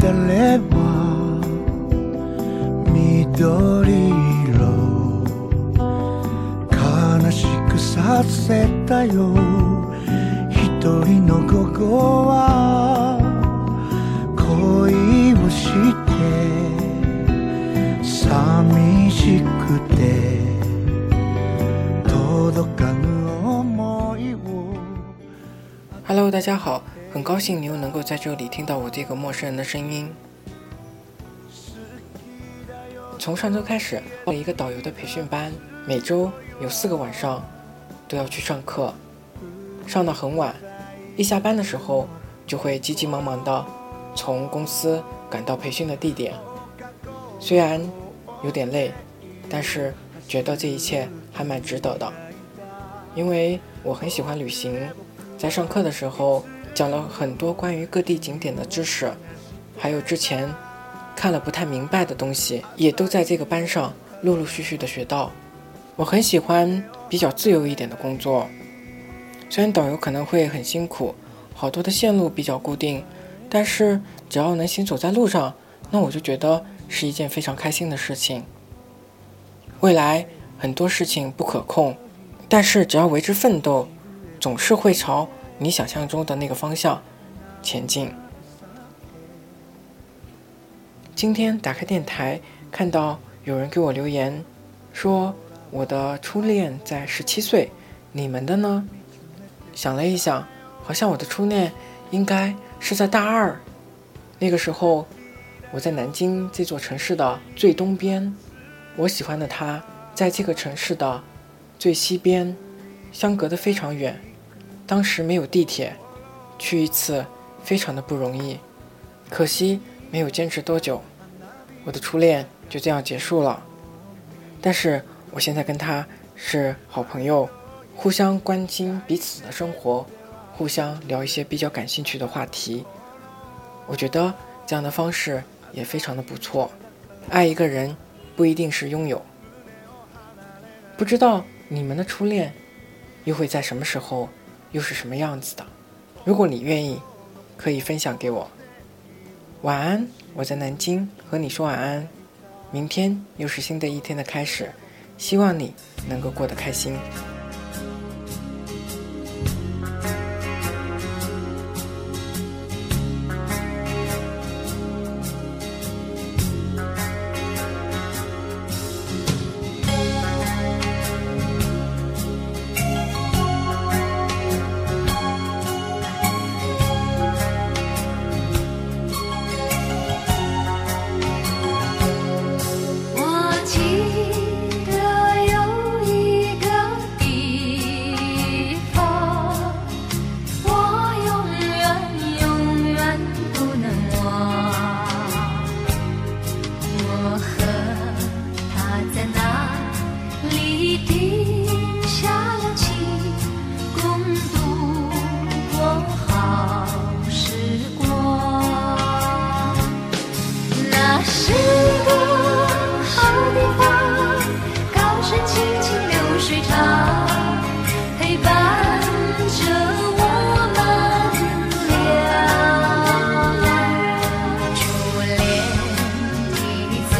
れは緑色悲しくさせたよ。一人の午後は恋をして寂しくて届かぬ Hello，大家好，很高兴你又能够在这里听到我这个陌生人的声音。从上周开始，报了一个导游的培训班，每周有四个晚上都要去上课，上到很晚。一下班的时候，就会急急忙忙的从公司赶到培训的地点。虽然有点累，但是觉得这一切还蛮值得的，因为我很喜欢旅行。在上课的时候讲了很多关于各地景点的知识，还有之前看了不太明白的东西，也都在这个班上陆陆续续的学到。我很喜欢比较自由一点的工作，虽然导游可能会很辛苦，好多的线路比较固定，但是只要能行走在路上，那我就觉得是一件非常开心的事情。未来很多事情不可控，但是只要为之奋斗。总是会朝你想象中的那个方向前进。今天打开电台，看到有人给我留言，说我的初恋在十七岁，你们的呢？想了一想，好像我的初恋应该是在大二，那个时候我在南京这座城市的最东边，我喜欢的他在这个城市的最西边，相隔的非常远。当时没有地铁，去一次非常的不容易，可惜没有坚持多久，我的初恋就这样结束了。但是我现在跟他是好朋友，互相关心彼此的生活，互相聊一些比较感兴趣的话题。我觉得这样的方式也非常的不错。爱一个人不一定是拥有，不知道你们的初恋又会在什么时候？又是什么样子的？如果你愿意，可以分享给我。晚安，我在南京和你说晚安。明天又是新的一天的开始，希望你能够过得开心。情流水长，陪伴着我们俩。初恋，第一次。